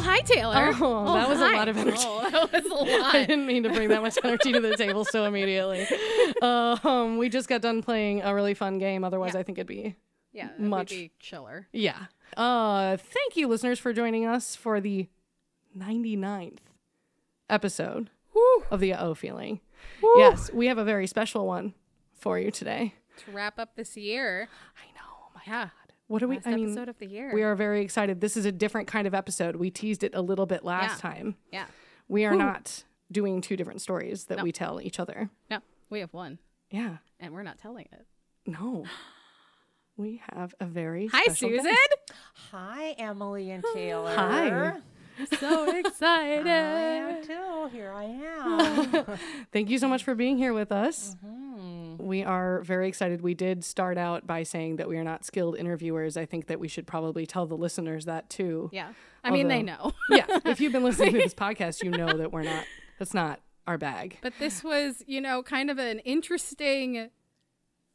Oh, hi, Taylor. Oh, that was a lot of energy. Oh, that was a I lot. I didn't mean to bring that much energy to the table so immediately. Um, we just got done playing a really fun game. Otherwise, Yeah. I think it'd be yeah, much. be chiller. yeah. Uh, thank you, listeners, for joining us for the 99th episode of the O feeling. Yes, we have a very special one for you today. To wrap up this year. I know. Oh my Yeah. What are we? Last I mean, episode of the year. we are very excited. This is a different kind of episode. We teased it a little bit last Yeah. time. Yeah. We are not doing two different stories that No. we tell each other. No, we have one, Yeah. and we're not telling it. No. We have a very Hi, special Susan. guest. Hi, Emily and Taylor. Hi. so excited. I am too. Here I am. Thank you so much for being here with us. Mm-hmm. We are very excited. We did start out by saying that we are not skilled interviewers. I think that we should probably tell the listeners that too. Yeah. I mean, they know. yeah. If you've been listening to this podcast, you know that we're not, that's not our bag. But this was, you know, kind of an interesting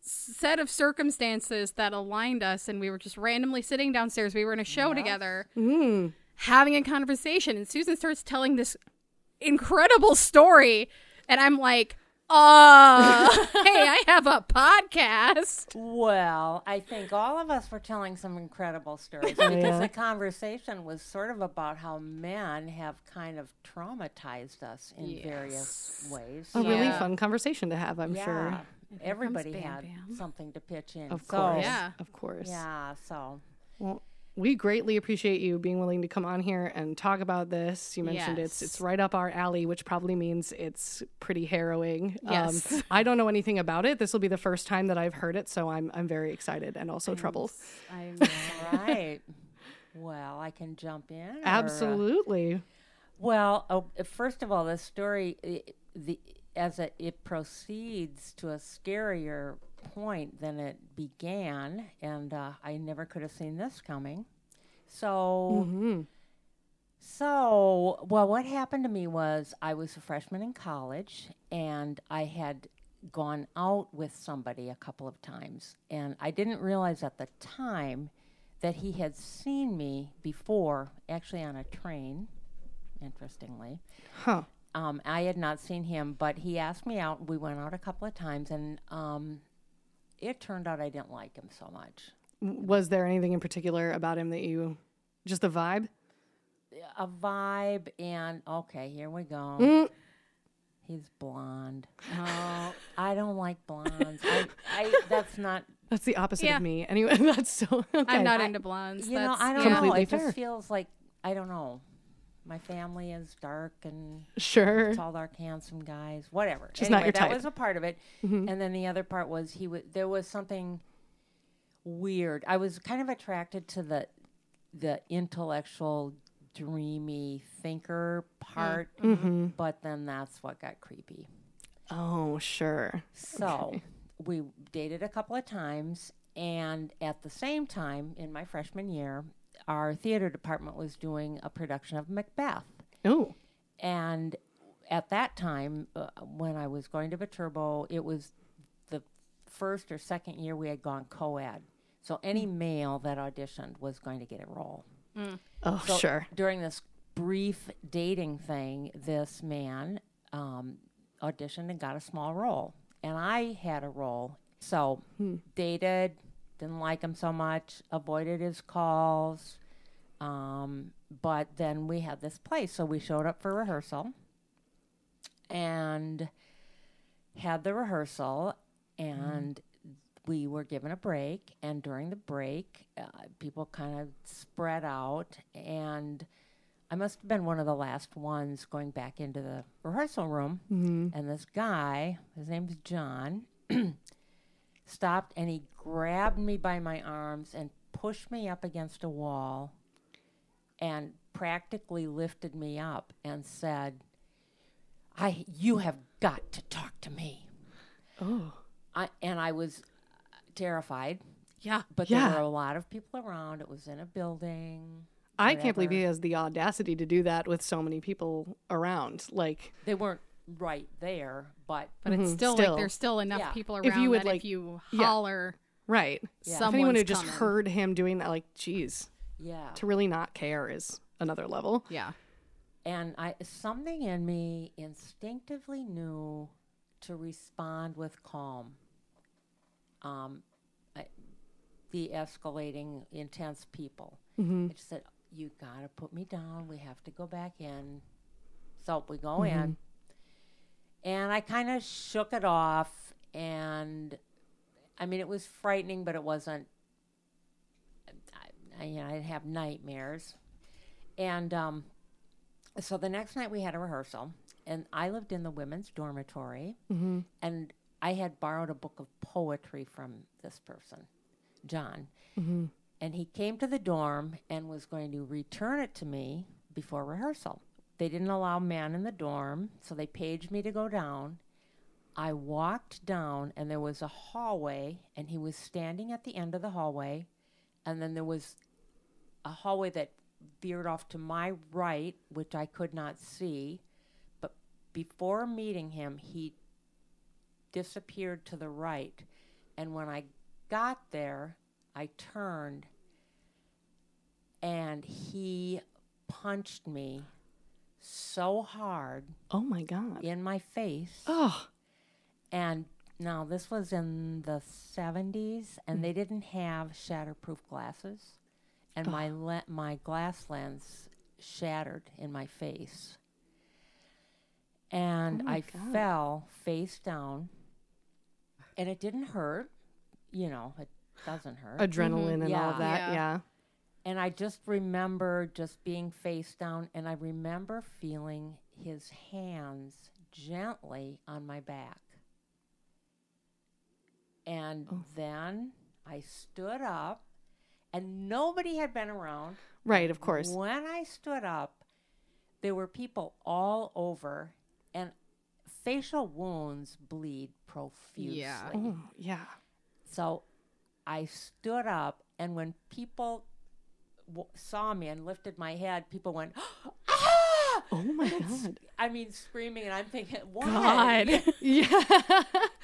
set of circumstances that aligned us, and we were just randomly sitting downstairs. We were in a show together, Mm. having a conversation, and Susan starts telling this incredible story, and I'm like, uh, hey, I have a podcast. well, I think all of us were telling some incredible stories because Yeah. the conversation was sort of about how men have kind of traumatized us in various ways. A really fun conversation to have, I'm sure. Yeah. Everybody Bam had Bam. something to pitch in. Of So, course. Yeah. Of course. Yeah, so Well, we greatly appreciate you being willing to come on here and talk about this. You mentioned it's Yes. it's right up our alley, which probably means it's pretty harrowing. Yes. Um, I don't know anything about it. This will be the first time that I've heard it, so I'm I'm very excited and also troubled. I'm, all right. well, I can jump in. or, uh, Absolutely. Well, oh, first of all, the story, i- the as it, it proceeds to a scarier point than it began, and uh, I never could have seen this coming. So, hmm so well, what happened to me was I was a freshman in college, and I had gone out with somebody a couple of times, and I didn't realize at the time that he had seen me before, actually on a train. Interestingly, Huh. um, I had not seen him, but he asked me out. We went out a couple of times, and um, it turned out I didn't like him so much. Was there anything in particular about him that you just the vibe? A vibe, and okay, here we go. Mm. He's blonde. Oh, I don't like blondes. I, I, that's not. That's the opposite Yeah. of me. Anyway, that's so okay. I'm not I- into blondes. You know, I don't yeah. know. It fair. just feels like I don't know. My family is dark and sure. tall, dark, handsome guys. Whatever. Just not anyway, your that was a part of it, Mhm. and then the other part was he was there was something weird. I was kind of attracted to the the intellectual, dreamy thinker part, hmm but then that's what got creepy. Oh, sure. So Okay. we dated a couple of times, and at the same time, in my freshman year, our theater department was doing a production of Macbeth. Oh, And at that time, uh, when I was going to Viterbo, it was the first or second year we had gone co ed. So any male that auditioned was going to get a role. oh, So sure. During this brief dating thing, this man um, auditioned and got a small role, and I had a role. So dated, didn't like him so much, avoided his calls. Um, but then we had this play, so we showed up for rehearsal and had the rehearsal, and we were given a break. And during the break, uh, people kind of spread out, and I must have been one of the last ones going back into the rehearsal room. hmm And this guy, his name's John, stopped and he grabbed me by my arms and pushed me up against a wall and practically lifted me up and said, I you have got to talk to me. Oh, I, and I was terrified, Yeah. but Yeah. there were a lot of people around. It was in a building. I can't believe he has the audacity to do that with so many people around. Like, They weren't right there, but But it's Mhm. still, Still. like there's still enough Yeah. people around If you would, that like- if you yeah. holler, right. Yeah. If anyone who just coming. heard him doing that, like, geez, yeah. to really not care is another level. Yeah. and I something in me instinctively knew to respond with calm. Um, I, the escalating, intense people. I just said, "You gotta put me down. We have to go back in." So we go in, and I kind of shook it off, and I mean, it was frightening, but it wasn't. I, I, you know, I'd have nightmares, and um, so the next night we had a rehearsal, and I lived in the women's dormitory, and I had borrowed a book of poetry from this person, John, mm-hmm. and he came to the dorm and was going to return it to me before rehearsal. They didn't allow men in the dorm, so they paged me to go down. I walked down, and there was a hallway, and he was standing at the end of the hallway, and then there was a hallway that veered off to my right, which I could not see. But before meeting him, he disappeared to the right. And when I got there, I turned and he punched me so hard Oh my god. in my face. Oh, And now this was in the 70s, and mm. they didn't have shatterproof glasses. And my le- my glass lens shattered in my face. And Oh my I God. fell face down. And it didn't hurt. You know, it doesn't hurt. adrenaline and all of Yeah. that. Yeah. Yeah. And I just remember just being face down, and I remember feeling his hands gently on my back. And Oh. then I stood up, and nobody had been around. Right, of course. When I stood up, there were people all over, and facial wounds bleed profusely. Yeah. Oh, yeah. So I stood up, and when people w- saw me and lifted my head, people went, ah! Oh my god. I mean, screaming, and I'm thinking, what? God. yeah.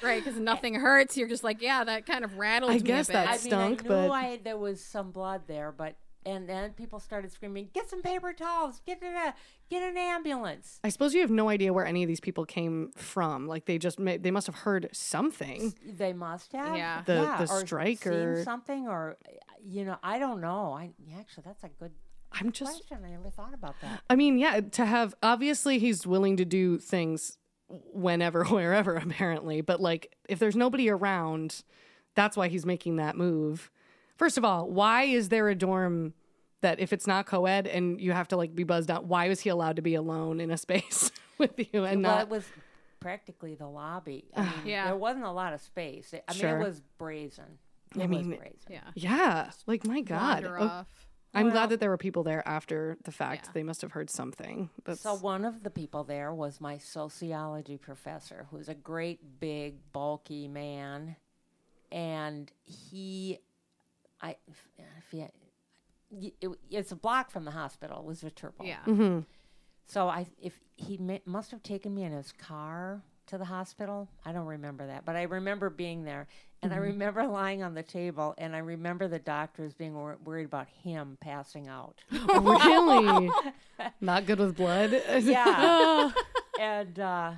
right, because nothing hurts. You're just like, yeah, that kind of rattled I me guess a bit. I that's- mean, I stunk, knew but- I, there was some blood there, but and then people started screaming, "Get some paper towels! Get in a get an ambulance!" I suppose you have no idea where any of these people came from. Like they just ma- they must have heard something. They must have, Yeah. The- yeah, the or strike seen or- something, or you know, I don't know. I actually, that's a good I'm just question. I never thought about that. I mean, yeah, to have obviously he's willing to do things whenever, wherever, apparently. But like, if there's nobody around, that's why he's making that move. First of all, why is there a dorm that if it's not co-ed and you have to like be buzzed out? Why was he allowed to be alone in a space with you and well, not? it was practically the lobby. I mean, Yeah. there wasn't a lot of space. I Sure. mean, it was brazen. It I mean, was brazen. yeah. yeah, like my God. Oh. I'm Well- glad that there were people there after the fact. Yeah. They must have heard something. That's So one of the people there was my sociology professor, who's a great big bulky man, and he, I, if you, it, it's a block from the hospital. It was a Viterbo. Yeah. Mm-hmm. So I, if he ma- must have taken me in his car to the hospital, I don't remember that, but I remember being there, and I remember lying on the table, and I remember the doctors being wor- worried about him passing out. really not good with blood. Yeah, and. uh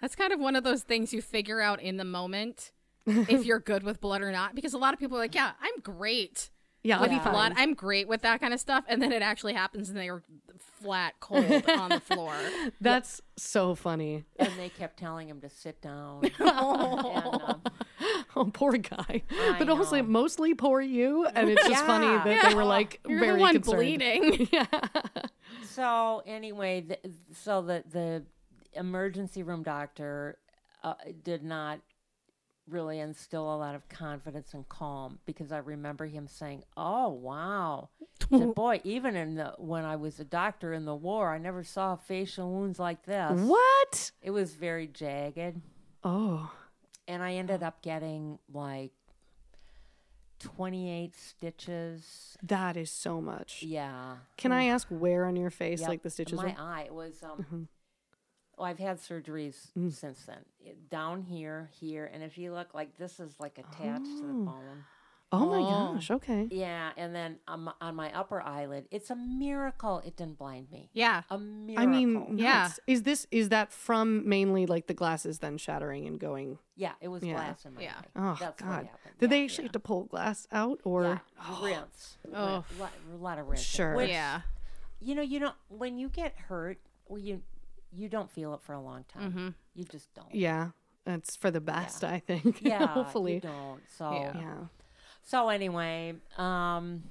That's kind of one of those things you figure out in the moment if you're good with blood or not. Because a lot of people are like, yeah, I'm great yeah, with be blood. I'm great with that kind of stuff. And then it actually happens and they are flat cold on the floor. That's so funny. and they kept telling him to sit down. and, um, Oh, poor guy. I but also mostly poor you. And it's just funny Yeah. that they were like You're very the one concerned. bleeding. so anyway, the, so the the emergency room doctor uh, did not really instill a lot of confidence and calm because I remember him saying, "Oh wow." Said, Boy, even in the when I was a doctor in the war, I never saw facial wounds like this. What? It was very jagged. Oh. and I ended up getting like 28 stitches. That is so much. Yeah. Can I ask where on your face Yep. like the stitches My were? eye it was um Mm-hmm. Oh, I've had surgeries Mm. since then. It- down here, here, and if you look like this is like attached to the Oh. bone. Oh my Oh. gosh. Okay. Yeah, and then on my, on my upper eyelid, it's a miracle it didn't blind me. Yeah. A miracle. I mean, Yeah. nuts. Is this is that from mainly like the glasses then shattering and going? yeah, it was Yeah. glass in my Yeah. eye. Oh That's what God. happened. Did Yeah, they actually have to pull glass out or? Yeah, rinse. Oh. Rin- lot, a lot of rinsing. Sure. Which, yeah. You know, you don't when you get hurt, well, you you don't feel it for a long time. Mm-hmm. You just don't. Yeah, it's for the best, I think. Yeah, hopefully. you don't. So Yeah. Yeah. so anyway, um,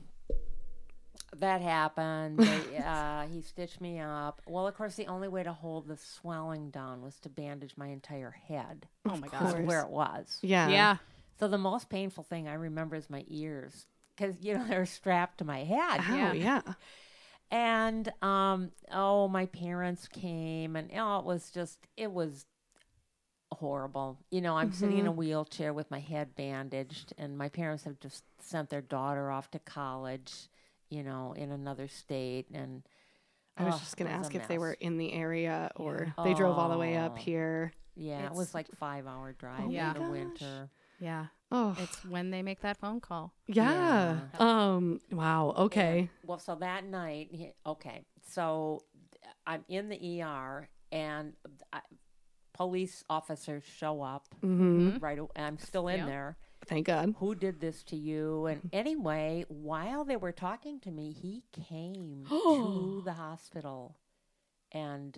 that happened. They, uh, he stitched me up. Well, of course, the only way to hold the swelling down was to bandage my entire head. Oh my Of god. Where it was. Yeah. Yeah. So the most painful thing I remember is my ears because you know they're strapped to my head. Oh Yeah. yeah. And um, oh, my parents came, and oh, it was just it was horrible. You know, I'm sitting in a wheelchair with my head bandaged, and my parents have just sent their daughter off to college. You know, in another state, and I was ugh, just gonna ask if they were in the area or they drove all the way up Oh. here. Yeah, it was like five hour drive Yeah. in the gosh. winter. Yeah. Oh It's when they make that phone call. yeah. Um. Wow. Okay. And- well, so that night, okay, so I'm in the ER, and I, police officers show up hmm right. aw- I'm still in Yeah. there. Thank God. Who did this to you? And anyway, while they were talking to me, he came to the hospital and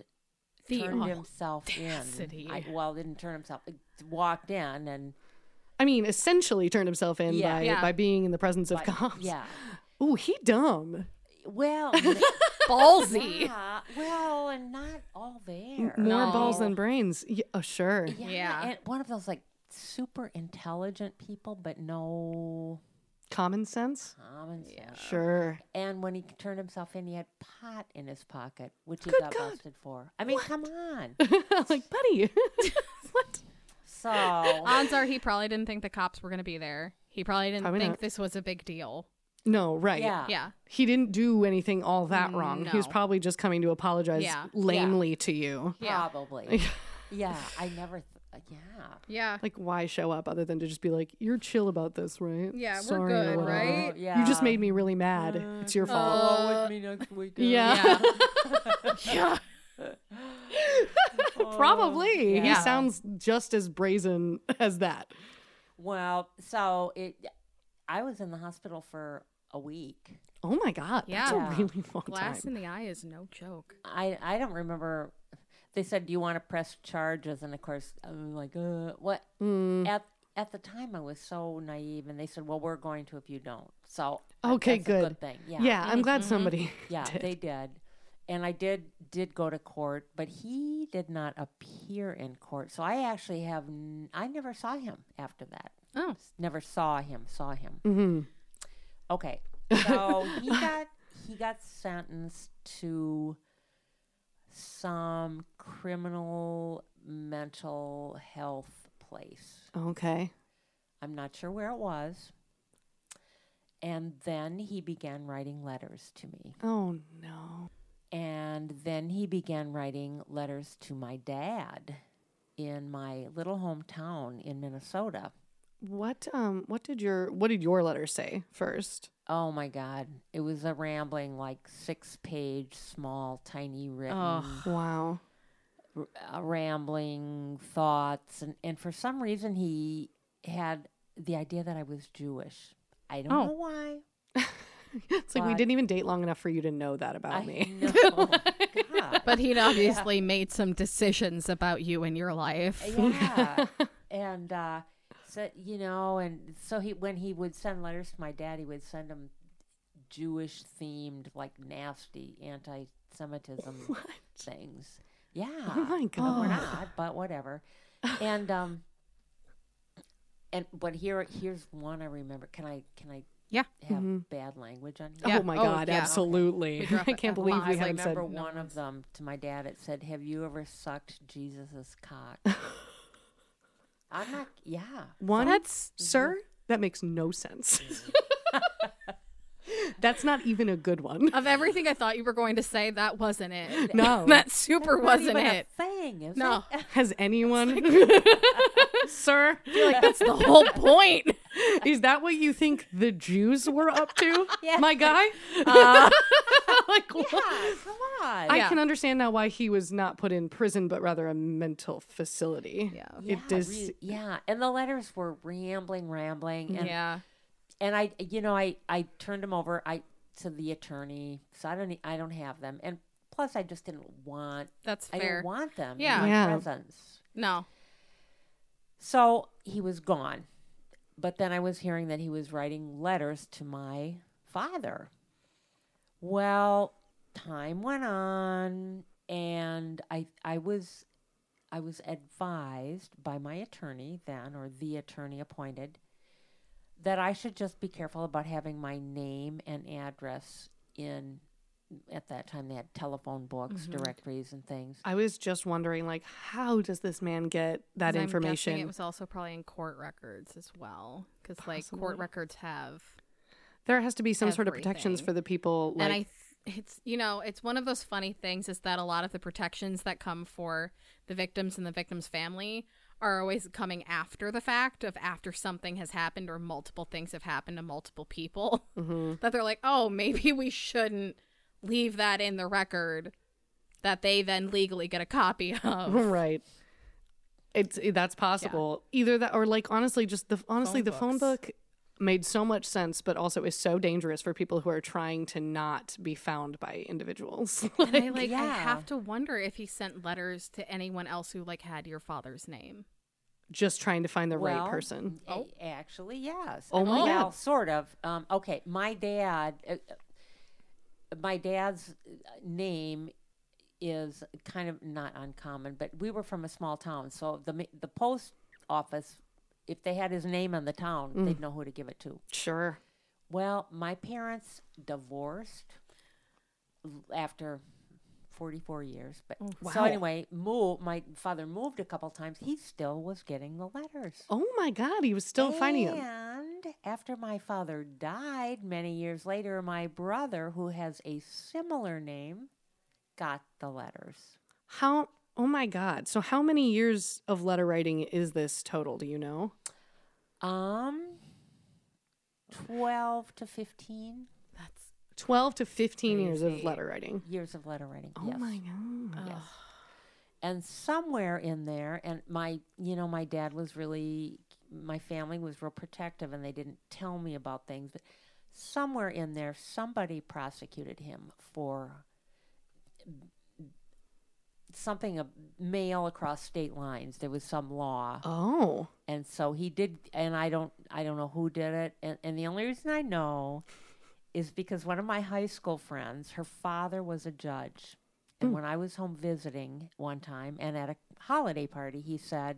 The turned himself in. I, well, didn't turn himself. uh, Walked in and I mean, essentially turned himself in Yeah. by Yeah. by being in the presence of but- cops. yeah. Ooh, he dumb. Well, Ballsy. yeah, well, and not all there. More No. balls than brains. Yeah, uh, oh, sure. Yeah, Yeah. and one of those like super intelligent people, but no Common sense. common sense. Sure. And when he turned himself in, he had pot in his pocket, which he Good got God. busted for. I mean, come on. like, buddy. what? So Odds are he probably didn't think the cops were going to be there. He probably didn't Probably think not. this was a big deal. No, right. yeah, Yeah. He didn't do anything all that wrong. He was No. probably just coming to apologize Yeah. lamely to you. Yeah. probably. yeah, I never. Th- uh, yeah. Yeah. Like, why show up other than to just be like, you're chill about this, right? Yeah, we're Sorry or good, whatever. right? Oh, yeah. You just made me really mad. it's your uh, fault. Oh, oh with me next weekend. Uh, yeah. Yeah. Probably. He sounds just as brazen as that. Well, so it. I was in the hospital for a week. Oh my God. That's a really long Glass time. in the eye is no joke. I I don't remember. They said, "Do you want to press charges?" And of course, I'm like, "Uh, what?" Mm. At at the time, I was so naive, and they said, "Well, we're going to if you don't." So Okay, that's a good. good thing. Yeah, Yeah, I'm glad somebody. yeah, did. they did, and I did did go to court, but he did not appear in court. So I actually have n- I never saw him after that. Oh. Never saw him. Saw him. hmm Okay. So he got he got sentenced to some criminal mental health place. Okay. I'm not sure where it was. And then he began writing letters to me. Oh no. And then he began writing letters to my dad in my little hometown in Minnesota. What um what did your what did your letter say first? Oh my God. It was a rambling, like six page, small, tiny written, Ugh. Wow. r- uh, rambling thoughts. And, and for some reason, he had the idea that I was Jewish. I don't Oh. know why. It's like we didn't even date long enough for you to know that about I me. know. God. But he'd obviously made some decisions about you in your life. yeah. and uh, so you know, and so he when he would send letters to my dad, he would send them Jewish themed, like nasty anti-Semitism things. Yeah. Oh my But we're god. not, but whatever. And um, and but here here's one I remember. Can I can I Yeah. have Mhm. bad language on here? Yeah. Oh my Oh, god, yeah. absolutely. We drop I can't a believe lot. we I haven't said remember no one one's- of them to my dad. It said, "Have you ever sucked Jesus's cock?" I'm not. Yeah. one That's sir, that makes no sense. That's not even a good one. of everything I thought you were going to say. That wasn't it. No. that super Not wasn't even it. A thing, is No. it? Has anyone Sir? I feel like that's the whole point. Is that what you think the Jews were up to, Yeah. my guy? Uh, like, what? yeah, come on. I Yeah. can understand now why he was not put in prison, but rather a mental facility. Yeah. yeah, It does. re- yeah, and the letters were rambling, rambling, and yeah. and I, you know, I I turned them over. I to the attorney, so I don't I don't have them, and plus I just didn't want That's I didn't want them Yeah. in my Yeah. presence. No. So he was gone, but then I was hearing that he was writing letters to my father. Well, time went on, and I I was I was advised by my attorney then, or the attorney appointed, that I should just be careful about having my name and address in. At that time, they had telephone books, directories, and things. I was just wondering, like, how does this man get that 'Cause I'm information? guessing it was also probably in court records as well, because like court records have. there has to be some sort of protections for the people. Like, and I, th- it's you know, it's one of those funny things is that a lot of the protections that come for the victims and the victim's family are always coming after the fact of after something has happened or multiple things have happened to multiple people. Mm-hmm. that they're like, oh, maybe we shouldn't leave that in the record. That they then legally get a copy of. right. It's it- that's possible. Either that or like honestly, just the honestly Phone the phone book made so much sense, but also is so dangerous for people who are trying to not be found by individuals. And I like I have to wonder if he sent letters to anyone else who like had your father's name. just trying to find the Well, right person. Oh. actually, yes. Oh my well, God. sort of. Um, okay, my dad, uh, my dad's uh, name is kind of not uncommon, but we were from a small town, so the the post office, if they had his name on the town, Mm. they'd know who to give it to. Sure. Well, my parents divorced after 44 years. But oh, wow. so anyway, move, my father moved a couple times. He still was getting the letters. Oh my God, he was still and finding them. And after my father died many years later, my brother, who has a similar name, got the letters. How? Oh my God! So how many years of letter writing is this total? Do you know? Um, twelve to fifteen. 12 to 15 Crazy. years of letter writing. Years of letter writing. Oh yes. my God. Yes. And somewhere in there, and my, you know, my dad was really, my family was real protective and they didn't tell me about things, but somewhere in there, somebody prosecuted him for something a mail across state lines there was some law oh and so he did and i don't i don't know who did it and, and the only reason i know is because one of my high school friends, her father was a judge. And when I was home visiting one time and at a holiday party, he said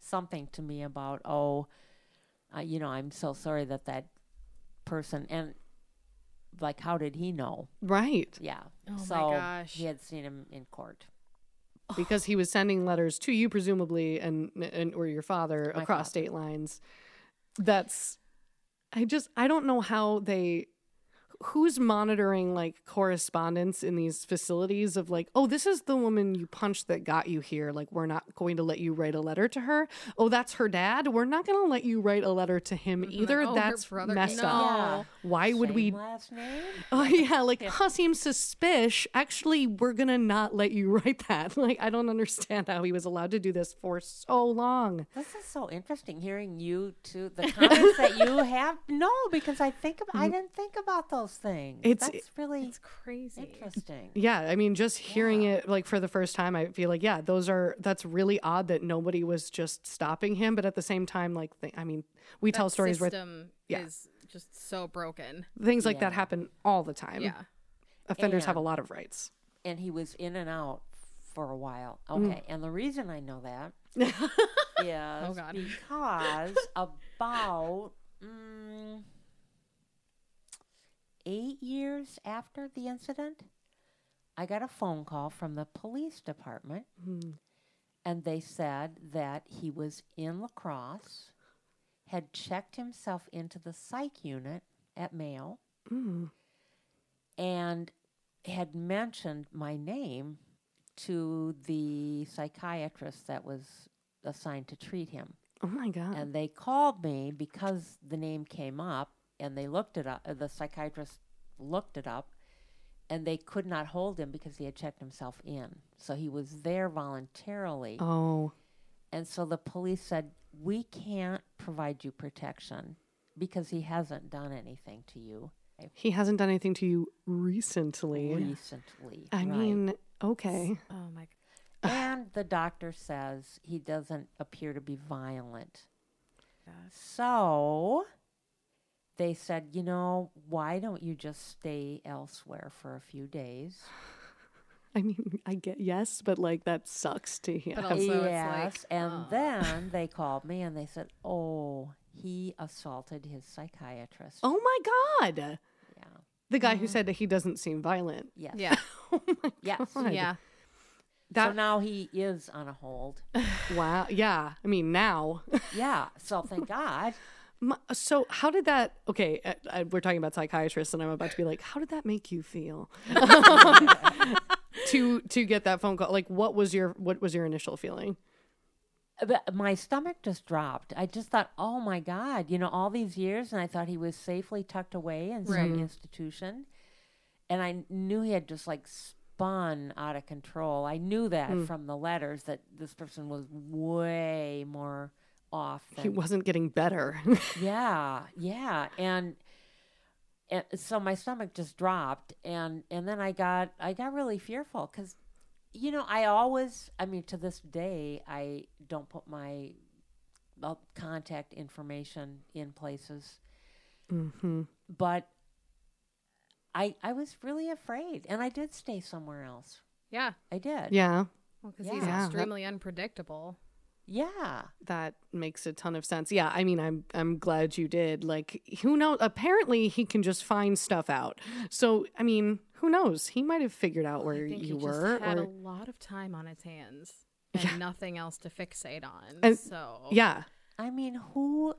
something to me about, oh, uh, you know, I'm so sorry that that person, and like, how did he know? Right. Yeah. Oh my so gosh. he had seen him in court. Because he was sending letters to you, presumably, and, and or your father My across father. state lines. That's. I just. I don't know how they. Who's monitoring like correspondence in these facilities of like, oh, this is the woman you punched that got you here. Like, we're not going to let you write a letter to her. Oh, that's her dad. We're not going to let you write a letter to him either. oh, that's messed no. up. Yeah. Why would we last name? Oh yeah, like huh, seems suspicious. Actually, we're gonna not let you write that. Like, I don't understand how he was allowed to do this for so long. This is so interesting hearing you to the comments that you have. No, because I think about, I didn't think about those things. Mm. It's- That's really it's crazy. interesting. Yeah, I mean, just hearing it like for the first time, I feel like yeah, those are that's really odd that nobody was just stopping him. But at the same time, like, th- I mean, we tell stories where system yeah. is just so broken. things like that happen all the time. Yeah. offenders have a lot of rights. And he was in and out for a while. Mm. Okay, and the reason I know that is Oh, God. because about mm, eight years after the incident, I got a phone call from the police department, and they said that he was in La Crosse, had checked himself into the psych unit at Mayo, Mm. and had mentioned my name to the psychiatrist that was assigned to treat him. Oh my god. And they called me because the name came up and they looked it up. uh, The psychiatrist looked it up and they could not hold him because he had checked himself in. So he was there voluntarily. oh. And so the police said, We can't provide you protection because he hasn't done anything to you He hasn't done anything to you recently. recently. I Right. mean, okay. Oh my and the doctor says he doesn't appear to be violent. god. So they said, you know, why don't you just stay elsewhere for a few days? I mean, I get yes, but like that sucks to hear. But also- it's like, yes. and uh. then they called me and they said, oh, he assaulted his psychiatrist. oh my god. Yeah. The guy who said that he doesn't seem violent. Yes. Yeah. Oh my Yes. God. yeah. so now he is on a hold. wow. Yeah. I mean, now. yeah. So thank God. My- So how did that? Okay, uh, uh, we're talking about psychiatrists, and I'm about to be like, how did that make you feel? to to get that phone call, like, what was your what was your initial feeling? But my stomach just dropped. I just thought, oh my God, you know, all these years, and I thought he was safely tucked away in some Right. institution. And I knew he had just like spun out of control. I knew that Hmm. from the letters that this person was way more off. He wasn't getting better. yeah, yeah. And, and so my stomach just dropped. And, and then I got, I got really fearful because you know, I always, I mean, to this day, I don't put my uh, contact information in places, hmm but I I was really afraid, and I did stay somewhere else. Yeah. I did. Yeah, Well, Because Yeah. he's Yeah, extremely unpredictable. Yeah. that makes a ton of sense. Yeah, I mean, I'm I'm glad you did. Like, who knows? Apparently, he can just find stuff out. So, I mean, who knows? He might have figured out where I think you he were. just had or- a lot of time on his hands and Yeah. nothing else to fixate on. And- so yeah, I mean, who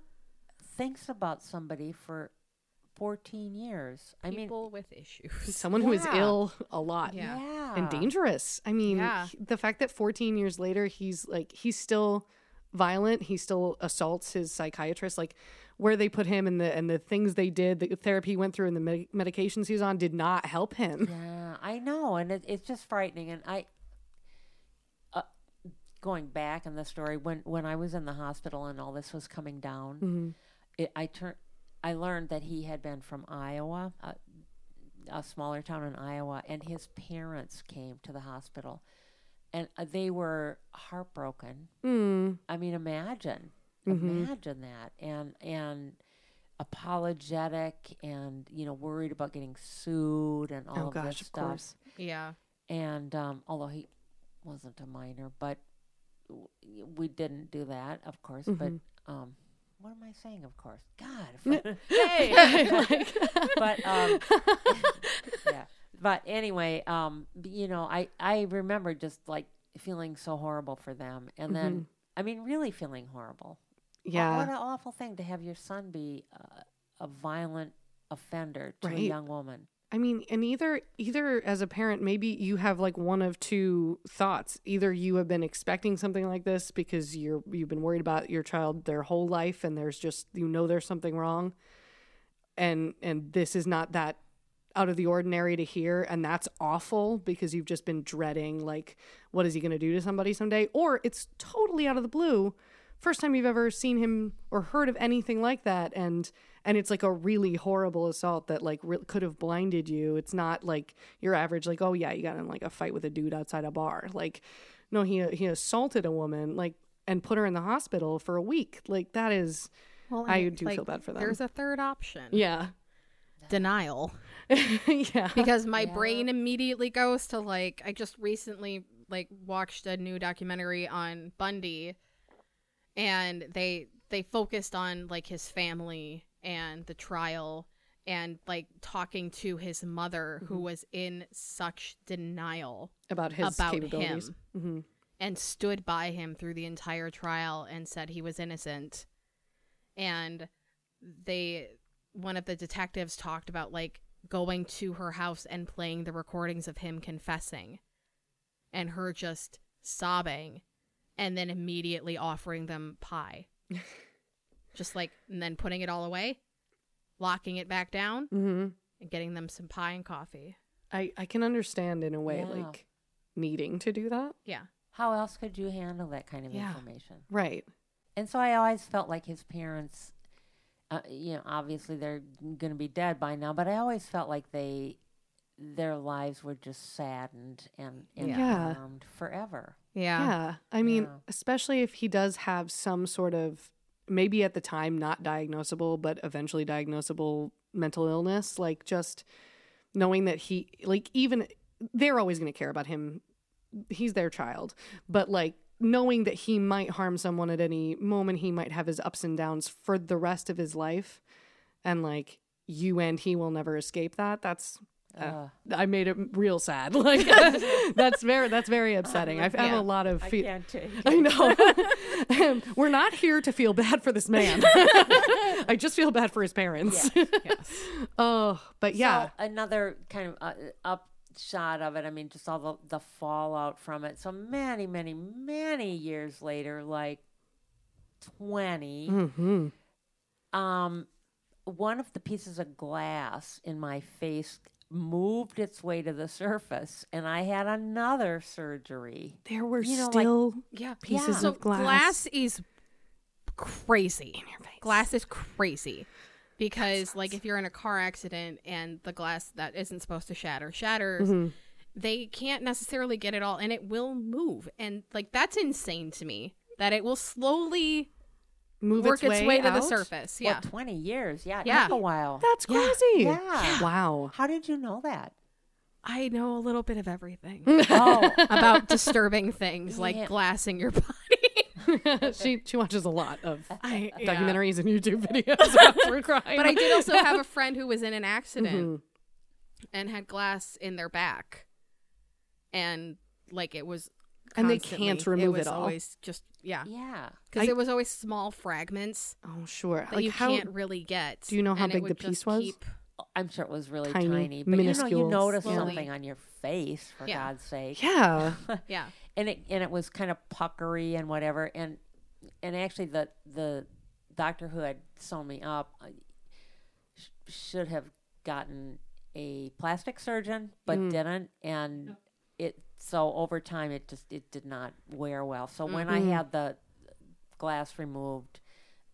thinks about somebody for 14 years? I mean, people with issues. someone who is ill a lot. Yeah. yeah. and dangerous. I mean, Yeah. the fact that 14 years later he's like he's still violent, he still assaults his psychiatrist like where they put him and the and the things they did, the therapy he went through and the med- medications he was on did not help him. Yeah, I know, and it, it's just frightening. And I, uh, going back in the story, when when I was in the hospital and all this was coming down, Mhm. it, I turned, I learned that he had been from Iowa, a, a smaller town in Iowa, and his parents came to the hospital, and uh, they were heartbroken. Mm. I mean, imagine, Mhm. imagine that, and and apologetic, and you know, worried about getting sued and all Oh of gosh, this of stuff. course. yeah. And um, although he wasn't a minor, but w- we didn't do that, of course. Mhm. But um, what am I saying? Of course, God. hey, but um, yeah. But anyway, um, you know, I I remember just like feeling so horrible for them, and then I mean, really feeling horrible. Yeah. what an awful thing to have your son be uh, a violent offender to a young woman. I mean, and either either as a parent, maybe you have like one of two thoughts. Either you have been expecting something like this because you're you've been worried about your child their whole life, and there's just you know there's something wrong, and and this is not that out of the ordinary to hear, and that's awful because you've just been dreading like what is he going to do to somebody someday, or it's totally out of the blue. First time you've ever seen him or heard of anything like that, and and it's like a really horrible assault that like re- could have blinded you. It's not like your average like oh yeah you got in like a fight with a dude outside a bar. Like no he he assaulted a woman like and put her in the hospital for a week. Like that is Well, I and, do feel bad for them. There's a third option. yeah Denial. yeah because my Yeah. brain immediately goes to like I just recently like watched a new documentary on Bundy and they they focused on like his family and the trial and like talking to his mother who was in such denial about his about capabilities. him hmm and stood by him through the entire trial and said he was innocent. And they one of the detectives talked about like going to her house and playing the recordings of him confessing and her just sobbing and then immediately offering them pie Just like, and then putting it all away, locking it back down, Mm-hmm. and getting them some pie and coffee. I I can understand in a way Yeah. like needing to do that. Yeah. How else could you handle that kind of Yeah. information? Right. And so I always felt like his parents, uh, you know, obviously they're going to be dead by now, but I always felt like they, their lives were just saddened and, and Yeah. harmed forever. Yeah. Yeah. I mean, Yeah. especially if he does have some sort of maybe at the time not diagnosable, but eventually diagnosable mental illness, like just knowing that he like even they're always going to care about him. He's their child, but like knowing that he might harm someone at any moment, he might have his ups and downs for the rest of his life and like you and he will never escape that. That's uh, I made it real sad. Like that's very that's very upsetting. I have a lot of I can't take I know. We're not here to feel bad for this man. I just feel bad for his parents. Yes. Oh, but yeah. So another kind of uh, upshot of it. I mean, just all the, the fallout from it. So many, many, many years later, like 20, hmm um, one of the pieces of glass in my face moved its way to the surface, and I had another surgery. There were You know, like- still Yeah. pieces so of glass. glass is crazy. In your face. Glass is crazy. Because like if you're in a car accident and the glass that isn't supposed to shatter shatters, Mm-hmm. they can't necessarily get it all and it will move. And like that's insane to me. That it will slowly move work its way, to the surface. Yeah. Yeah. 20 years. Yeah, Yeah. took a while. That's crazy. Yeah. Wow. How did you know that? I know a little bit of everything Oh, about disturbing things like Yeah. glass in your body. she she watches a lot of I, yeah. documentaries and YouTube videos about true crime. But I did also have a friend who was in an accident Mhm. and had glass in their back, and like it was, And they can't remove was it all. Always just yeah, yeah. because it was always small fragments Oh, sure. that like you how can't really get. do you know how big the piece was? keep- I'm sure it was really Tiny, tiny, but you know, minuscule. you notice Slowly. something on your face for Yeah. God's sake. Yeah. Yeah, And it and it was kind of puckery and whatever. And and actually, the the doctor who had sewn me up uh, sh- should have gotten a plastic surgeon, but Mm. didn't. And it so over time, it just it did not wear well. So when Mhm. I had the glass removed.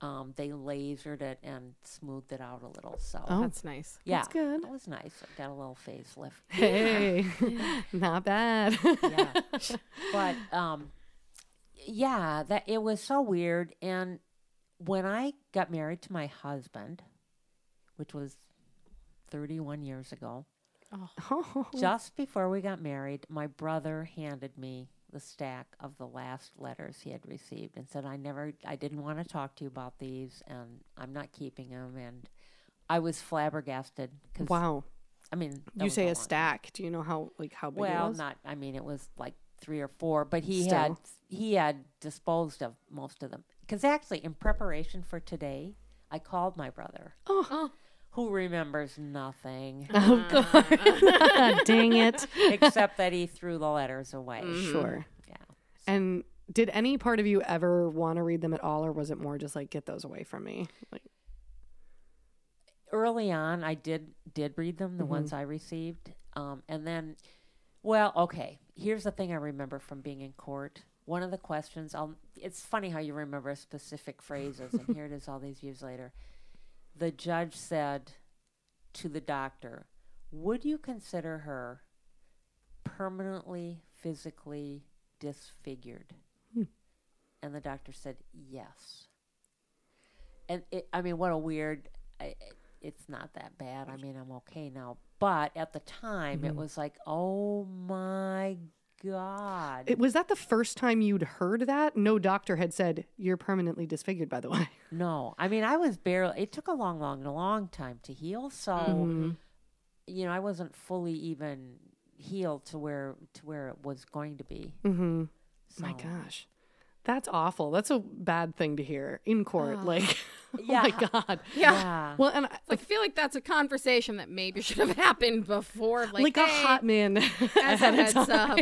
Um, they lasered it and smoothed it out a little. So Oh. that's nice. yeah, That's good. That was nice. I got a little facelift. Hey, not bad. yeah. But um yeah, that it was so weird and when I got married to my husband, which was 31 years ago, Oh. just before we got married, my brother handed me the stack of the last letters he had received and said I never I didn't want to talk to you about these and I'm not keeping them and I was flabbergasted cuz Wow. I mean You say a time. stack. Do you know how like how big it Well, not. I mean, it was like three or four, but he Still. had he had disposed of most of them. Because actually, in preparation for today, I called my brother, Oh. oh. Who remembers nothing Oh, God. Dang it. except that he threw the letters away. Sure. Yeah. And did any part of you ever want to read them at all, or was it more just like get those away from me? Like, Early on, I did did read them, the Mm-hmm. ones I received, um, and then, well, okay. Here's the thing I remember from being in court. One of the questions, I'll, it's funny how you remember specific phrases, and here it is all these years later. The judge said to the doctor, Would you consider her permanently physically disfigured? Hmm. And the doctor said, Yes. And it, I mean, what a weird. I, it's not that bad. I mean, I'm okay now. But at the time, it mm-hmm. was like, oh my God. it, was that the first time you'd heard that? No doctor had said you're permanently disfigured. By the way. No, I mean, I was barely. It took a long, long, long time to heal. So, Mm-hmm. you know, I wasn't fully even healed to where to where it was going to be. Mm-hmm. So, My gosh, that's awful. That's a bad thing to hear in court. Like, Oh yeah. my god. Yeah. Yeah. Well, and I- Like, I feel like that's a conversation that maybe should have happened before. Like, like, a hot man as a of heads up.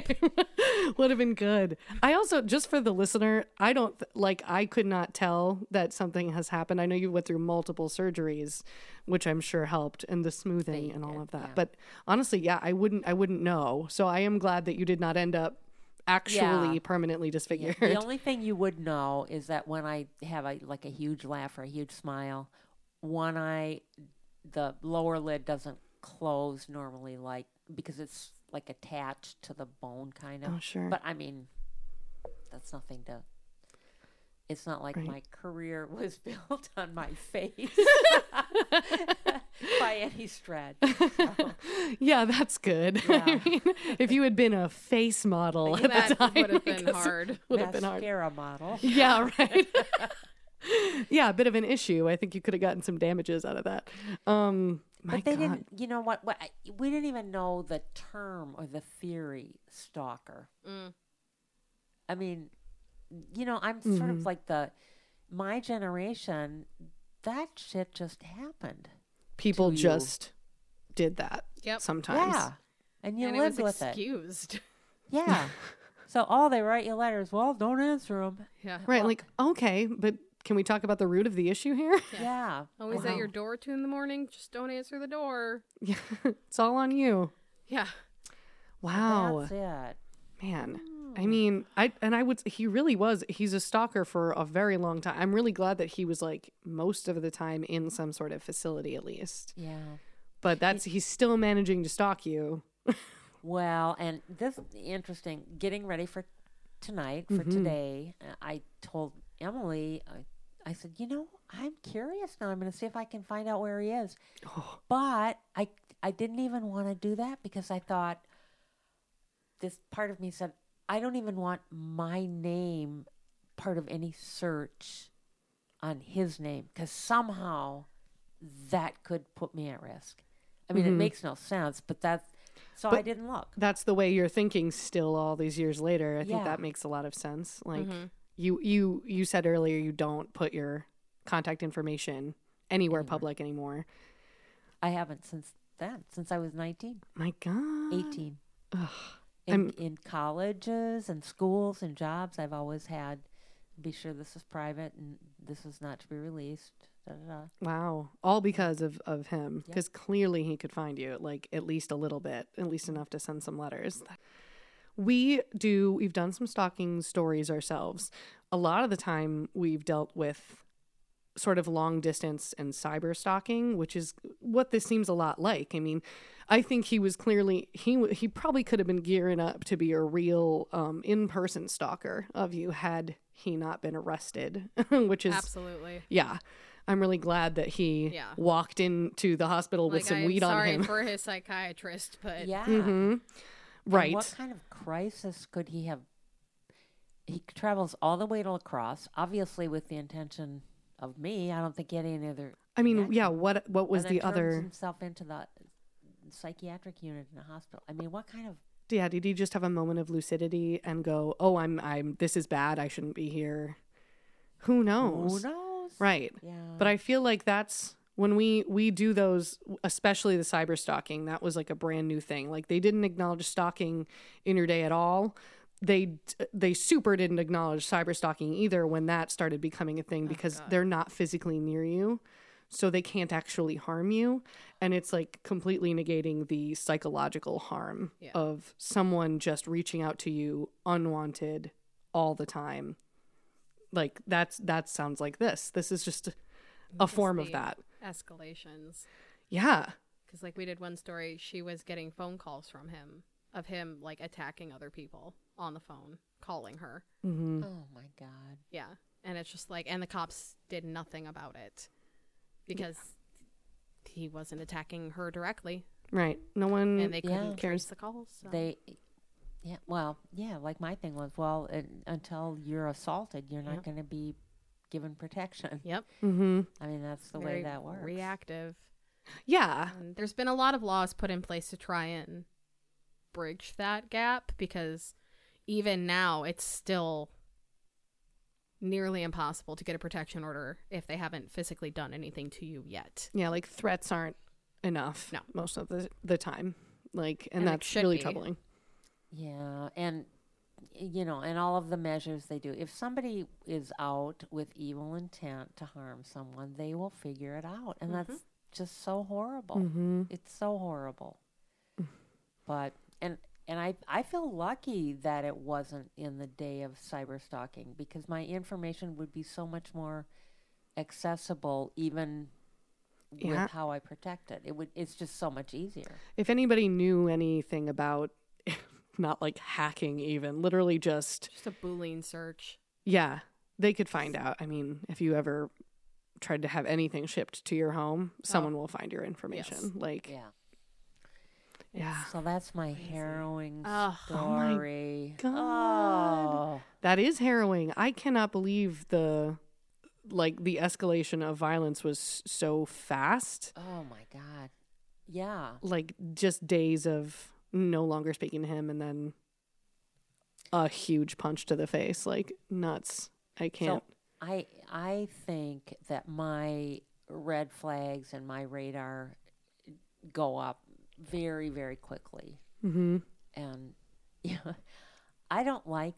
would have been good. I also, just for the listener, I don't like. I could not tell that something has happened. I know you went through multiple surgeries, which I'm sure helped, and the smoothing and all did, of that. yeah. But honestly, yeah, I wouldn't. I wouldn't know. So I am glad that you did not end up actually Yeah. permanently disfigured. The only thing you would know is that when I have a like a huge laugh or a huge smile, one eye, the lower lid doesn't close normally, like because it's like attached to the bone, kind of. Oh, sure. But I mean, that's nothing to. It's not like Right. my career was built on my face by any stretch. So, yeah, that's good. Yeah. I mean, if you had been a face model at that the time, would have been guess hard. Would have been hard. mascara model. Yeah, right. yeah, a bit of an issue. I think you could have gotten some damages out of that. Um, my But they God. didn't, you know what, what? We didn't even know the term or the theory stalker. Mm. I mean, you know, I'm sort Mm-hmm. of like the my generation. That shit just happened. People to you. just did that Yep. sometimes. Yeah, and you and it lived was with it. excused. Yeah. so all they write you letters. Well, don't answer them. Yeah. Right. Like, okay, but can we talk about the root of the issue here? Yeah. Always at your door two in the morning. Just don't answer the door. yeah, it's all on you. Yeah. Wow. That's it. Man. I mean, I and I would he really was he's a stalker for a very long time. I'm really glad that he was like most of the time in some sort of facility at least. Yeah. But that's he's still managing to stalk you. Well, and this interesting. Getting ready for tonight for today, uh, I told Emily. I, I said, you know, I'm curious now. I'm going to see if I can find out where he is. But I, I didn't even want to do that because I thought this part of me said, I don't even want my name part of any search on his name because somehow that could put me at risk. I mean, it makes no sense, but that's so I didn't look. that's the way you're thinking still all these years later. I think that makes a lot of sense. Like Mm-hmm. you you you said earlier you don't put your contact information anywhere public anymore. I haven't since then, since I was 19, My god. 18. In, I'm- in colleges and schools and jobs, I've always had be sure this is private and this is not to be released. Da, da, da. Wow. All because of of him Yeah. cuz clearly he could find you like at least a little bit, at least enough to send some letters. We do we've done some stalking stories ourselves. A lot of the time we've dealt with sort of long distance and cyber stalking, which is what this seems a lot like. I mean, I think he was clearly he he probably could have been gearing up to be a real um, in person stalker of you had he not been arrested, which is Absolutely. yeah. I'm really glad that he Yeah. walked into the hospital with some I'm weed on him. sorry him. for his psychiatrist, but Yeah. hmm And Right. What kind of crisis could he have? He travels all the way to La Crosse, obviously with the intention of me. I don't think he had any other. I mean, connection. yeah, what what was the other himself into the psychiatric unit in a hospital. I mean, what kind of Yeah, did he just have a moment of lucidity and go, "Oh, I'm I'm this is bad. I shouldn't be here." Who knows? who knows? Right. Yeah. But I feel like that's when we we do those especially the cyber stalking, that was like a brand new thing. Like they didn't acknowledge stalking in your day at all. They they super didn't acknowledge cyber stalking either when that started becoming a thing oh because they're not physically near you. So they can't actually harm you and it's like completely negating the psychological harm Yeah. of someone just reaching out to you unwanted all the time. Like that's that sounds like this. This is just a form of that. escalations. Yeah. Because like we did one story, she was getting phone calls from him of him like attacking other people on the phone, calling her. Mm-hmm. oh my god. Yeah, and it's just like, and the cops did nothing about it because he wasn't attacking her directly, Right. No one and they couldn't Yeah. trace the calls. So. They. Yeah. Well. Yeah. Like my thing was. Well, un until you're assaulted, you're not Yep. going to be given protection. yep, Mm-hmm. I mean, that's the very way that works. reactive. Yeah. And there's been a lot of laws put in place to try and bridge that gap because even now it's still nearly impossible to get a protection order if they haven't physically done anything to you yet. Yeah, like threats aren't enough No. most of the the time. Like and, And that's really be. troubling. Yeah, and you know, and all of the measures they do. If somebody is out with evil intent to harm someone, they will figure it out, and that's just so horrible. Mm-hmm. It's so horrible. But and and I I feel lucky that it wasn't in the day of cyber stalking because my information would be so much more accessible even Yeah. with how I protect it. It would it's just so much easier. If anybody knew anything about not like hacking even, literally just Just a Boolean search. yeah, they could find out. I mean, if you ever tried to have anything shipped to your home, oh. someone will find your information. Like Yeah. Yeah. So that's my harrowing Ugh. Oh my story. God. Oh. That is harrowing. I cannot believe the like the escalation of violence was so fast. Oh my god. Yeah. Like just days of no longer speaking to him and then a huge punch to the face. Like nuts. I can't. So I I think that my red flags and my radar go up very very quickly. hmm And yeah, I don't like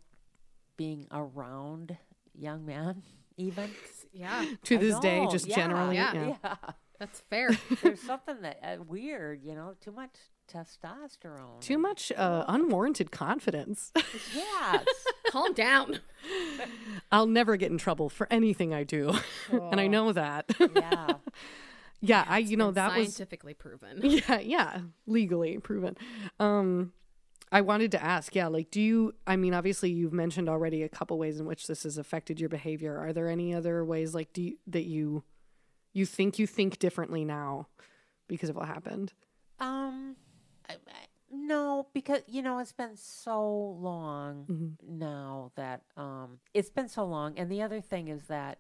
being around young men even. Yeah, To I this day, don't. just Yeah, generally. Yeah. yeah. Yeah. that's fair. There's something that uh, weird, you know, too much testosterone. Too much uh, unwarranted confidence. Yes. Calm down. I'll never get in trouble for anything I do, and I know that. yeah. Yeah, I you know Been that was scientifically proven. yeah yeah legally proven. Um, I wanted to ask, yeah, like, do you? I mean, obviously, you've mentioned already a couple ways in which this has affected your behavior. Are there any other ways, like, do you, that you you think you think differently now because of what happened? Um, I, I, no, because you know it's been so long now that um it's been so long, and the other thing is that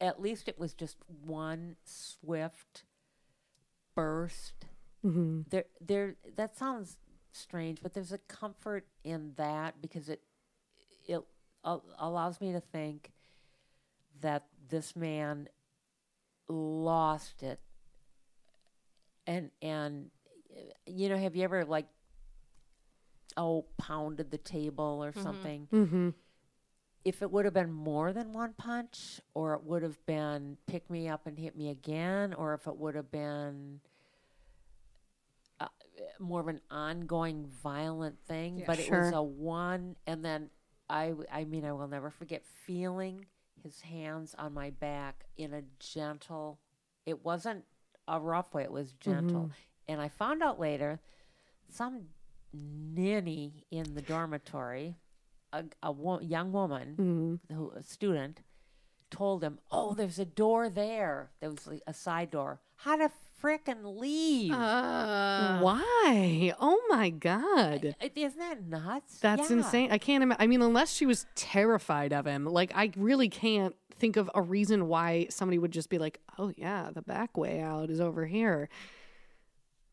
at least it was just one swift burst. Mm-hmm. There, there. That sounds strange, but there's a comfort in that because it it al- allows me to think that this man lost it and and you know have you ever like oh pounded the table or something Mm-hmm. If it would have been more than one punch or it would have been pick me up and hit me again or if it would have been uh, more of an ongoing violent thing Yeah. but it was a one and then I, w- I mean i will never forget feeling his hands on my back in a gentle it wasn't a rough way it was gentle and i found out later some ninny in the dormitory a, a wo- young woman Mm-hmm. who a student told him, "Oh, there's a door there. There was like a side door. How to frickin' leave? Uh, Why? Oh my god. I- Isn't that nuts? That's Yeah. insane. I can't imagine. I mean, unless she was terrified of him, like I really can't think of a reason why somebody would just be like, "Oh yeah, the back way out is over here."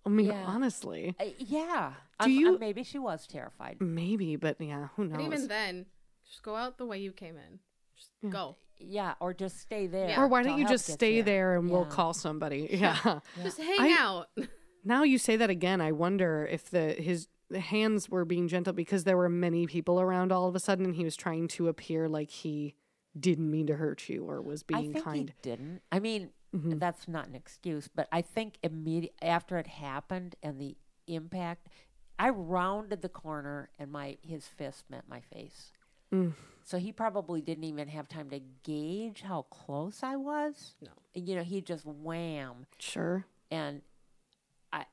I mean, Yeah. honestly, Uh, yeah. Do Um, uh, you- maybe she was terrified. maybe, but yeah, who knows? But even then, just go out the way you came in. Just go. Yeah, or just stay there. Yeah. or why don't you just stay here. there and we'll call somebody? Yeah. Just hang I- out. now you say that again, I wonder if the his the hands were being gentle because there were many people around all of a sudden, and he was trying to appear like he didn't mean to hurt you or was I being think kind. he didn't. I mean, Mhm. that's not an excuse, but I think immediate after it happened and the impact, I rounded the corner and my his fist met my face. Mm. So he probably didn't even have time to gauge how close I was. No. You know, he just wham Sure. and I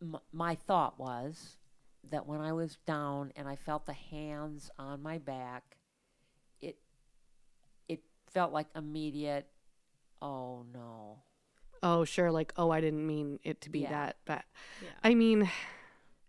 m- my thought was that when I was down and I felt the hands on my back, it it felt like immediate. Oh no! Oh, sure. Like, oh, I didn't mean it to be Yeah. that But Yeah. I mean,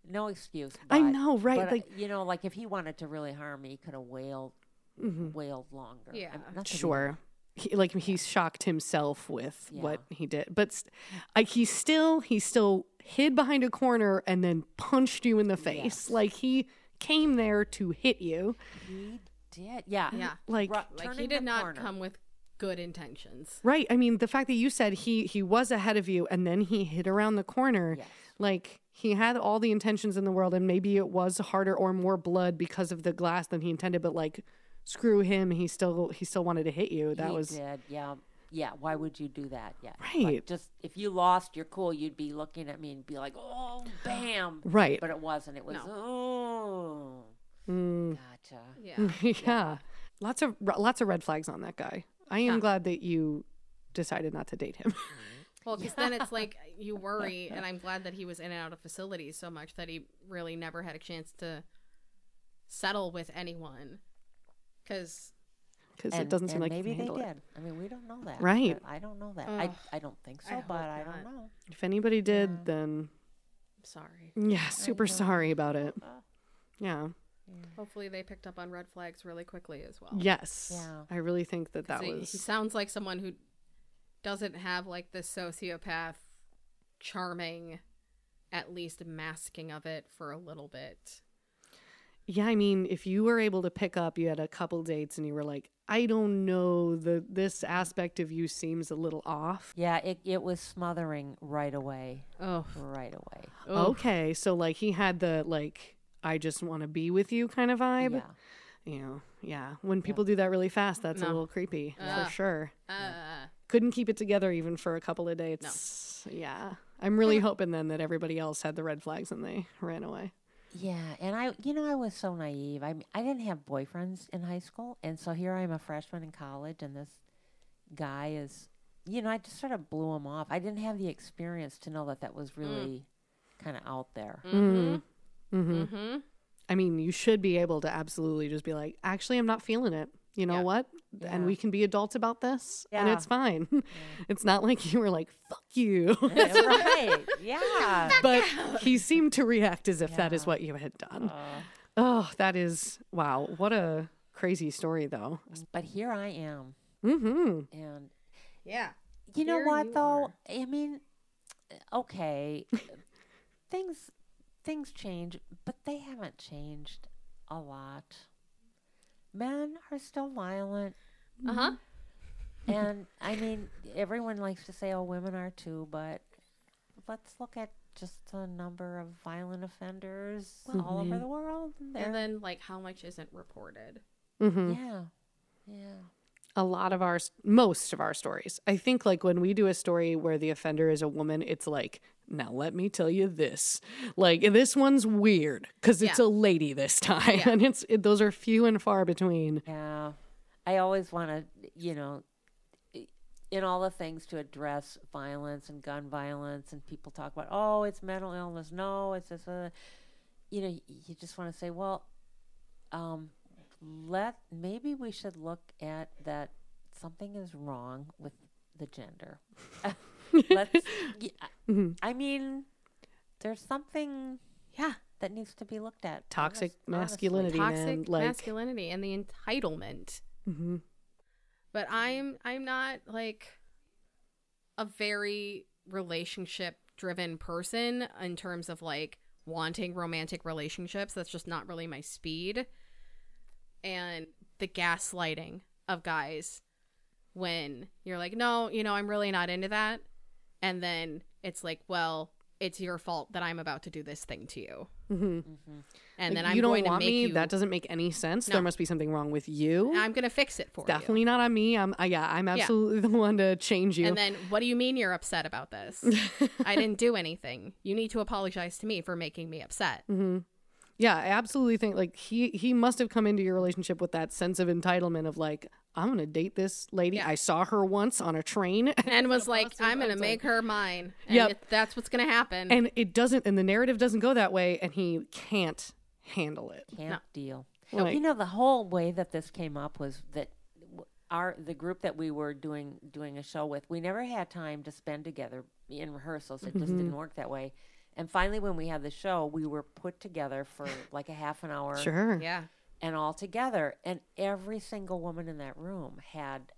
No excuse. I know, right? but, uh, like, you know, like if he wanted to really harm me, he could have wailed, mhm. wailed longer. Yeah, I Yeah. mean, not sure. He, like he shocked himself with Yeah. what he did, but st- like he still he still hid behind a corner and then punched you in the face. Yes. Like he came there to hit you. He did. Yeah. Yeah. Like- Ru- Like he did not corner. come with good intentions. Right. I mean, the fact that you said he he was ahead of you and then he hit around the corner, Yes. like he had all the intentions in the world and maybe it was harder or more blood because of the glass than he intended, but like screw him, he still he still wanted to hit you. That he was did. Yeah. Yeah. Why would you do that? Yeah. Right. Like, just if you lost, you're cool. You'd be looking at me and be like, "Oh, bam!" right. But it wasn't. It was, "Oh, Mm, gotcha." Yeah. yeah. Lots of lots of red flags on that guy. I am Yeah. glad that you decided not to date him. Well, because then it's like you worry, and I'm glad that he was in and out of facilities so much that he really never had a chance to settle with anyone. Because Because it doesn't seem like he maybe can they handle did. it. I mean, we don't know that. Right. I don't know that. Ugh. I I don't think so, I but hope I don't not. know. If anybody did, Yeah. then I'm sorry. yeah, super sorry about it. Uh, Yeah. Hopefully, they picked up on red flags really quickly as well. Yes. Yeah. I really think that that he, was he sounds like someone who doesn't have like the sociopath, charming, at least masking of it for a little bit. Yeah, I mean, if you were able to pick up, you had a couple dates and you were like, I don't know, the this aspect of you seems a little off. Yeah, it it was smothering right away. Oh, Right away. Okay, so like he had the like I just want to be with you kind of vibe. Yeah. You know, yeah. When people do that really fast, that's a little creepy Ah. for sure. Uh, Couldn't keep it together even for a couple of dates. Yeah. I'm really hoping then that everybody else had the red flags and they ran away. Yeah, and I, you know, I was so naive. I, mean, I didn't have boyfriends in high school, and so here I'm a freshman in college, and this guy is, you know, I just sort of blew him off. I didn't have the experience to know that that was really kind of out there. mm-hmm. Mm-hmm. Mm-hmm. I mean, you should be able to absolutely just be like, actually, I'm not feeling it. You know Yeah. what? And we can be adults about this, and it's fine. it's not like you were like, fuck you. right? Yeah. but he seemed to react as if that is what you had done. Uh, Oh, that is, wow. What a crazy story, though. but here I am, Mm-hmm. and Yeah. you know what you though? are. I mean, okay, things things change, but they haven't changed a lot. Men are still violent, Uh huh. and I mean, everyone likes to say, "Oh, women are too," but let's look at just the number of violent offenders all over the world. and they're- And then, like, how much isn't reported? Mm-hmm. yeah, yeah. a lot of our most of our stories i think like when we do a story where the offender is a woman it's like now let me tell you this like this one's weird because it's Yeah. a lady this time Yeah. and it's it, those are few and far between Yeah. I always want to, you know, in all the things to address violence and gun violence, and people talk about, oh, it's mental illness. No, it's just a, you know, you just want to say, well, um, let maybe we should look at that something is wrong with the gender. Let's, y- I- Mhm. I mean, there's something Yeah. that needs to be looked at. Toxic honest- honestly. masculinity. Toxic man, like- masculinity and the entitlement. Mhm. But I'm I'm not like a very relationship driven person in terms of like wanting romantic relationships. That's just not really my speed. And the gaslighting of guys when you're like, no, you know, I'm really not into that. And then it's like, well, it's your fault that I'm about to do this thing to you. Mhm. And Like, then I'm you don't going to make me you. that doesn't make any sense No. there must be something wrong with you I'm going to fix it for you. definitely not on me i'm uh, yeah i'm absolutely the one to change you And then, what do you mean you're upset about this? I didn't do anything. You need to apologize to me for making me upset. Yeah, I absolutely think like he he must have come into your relationship with that sense of entitlement of like I'm gonna date this lady. Yeah. I saw her once on a train, And was like, Awesome. I'm going to make her mine. And Yep. it- that's what's going to happen. and it doesn't, and the narrative doesn't go that way, and he can't handle it. Can't No. deal. Like- you know, the whole way that this came up was that our the group that we were doing doing a show with, we never had time to spend together in rehearsals. It just Mm-hmm. didn't work that way. And finally, when we had the show, we were put together for like a half an hour Sure. yeah. and all together. And every single woman in that room had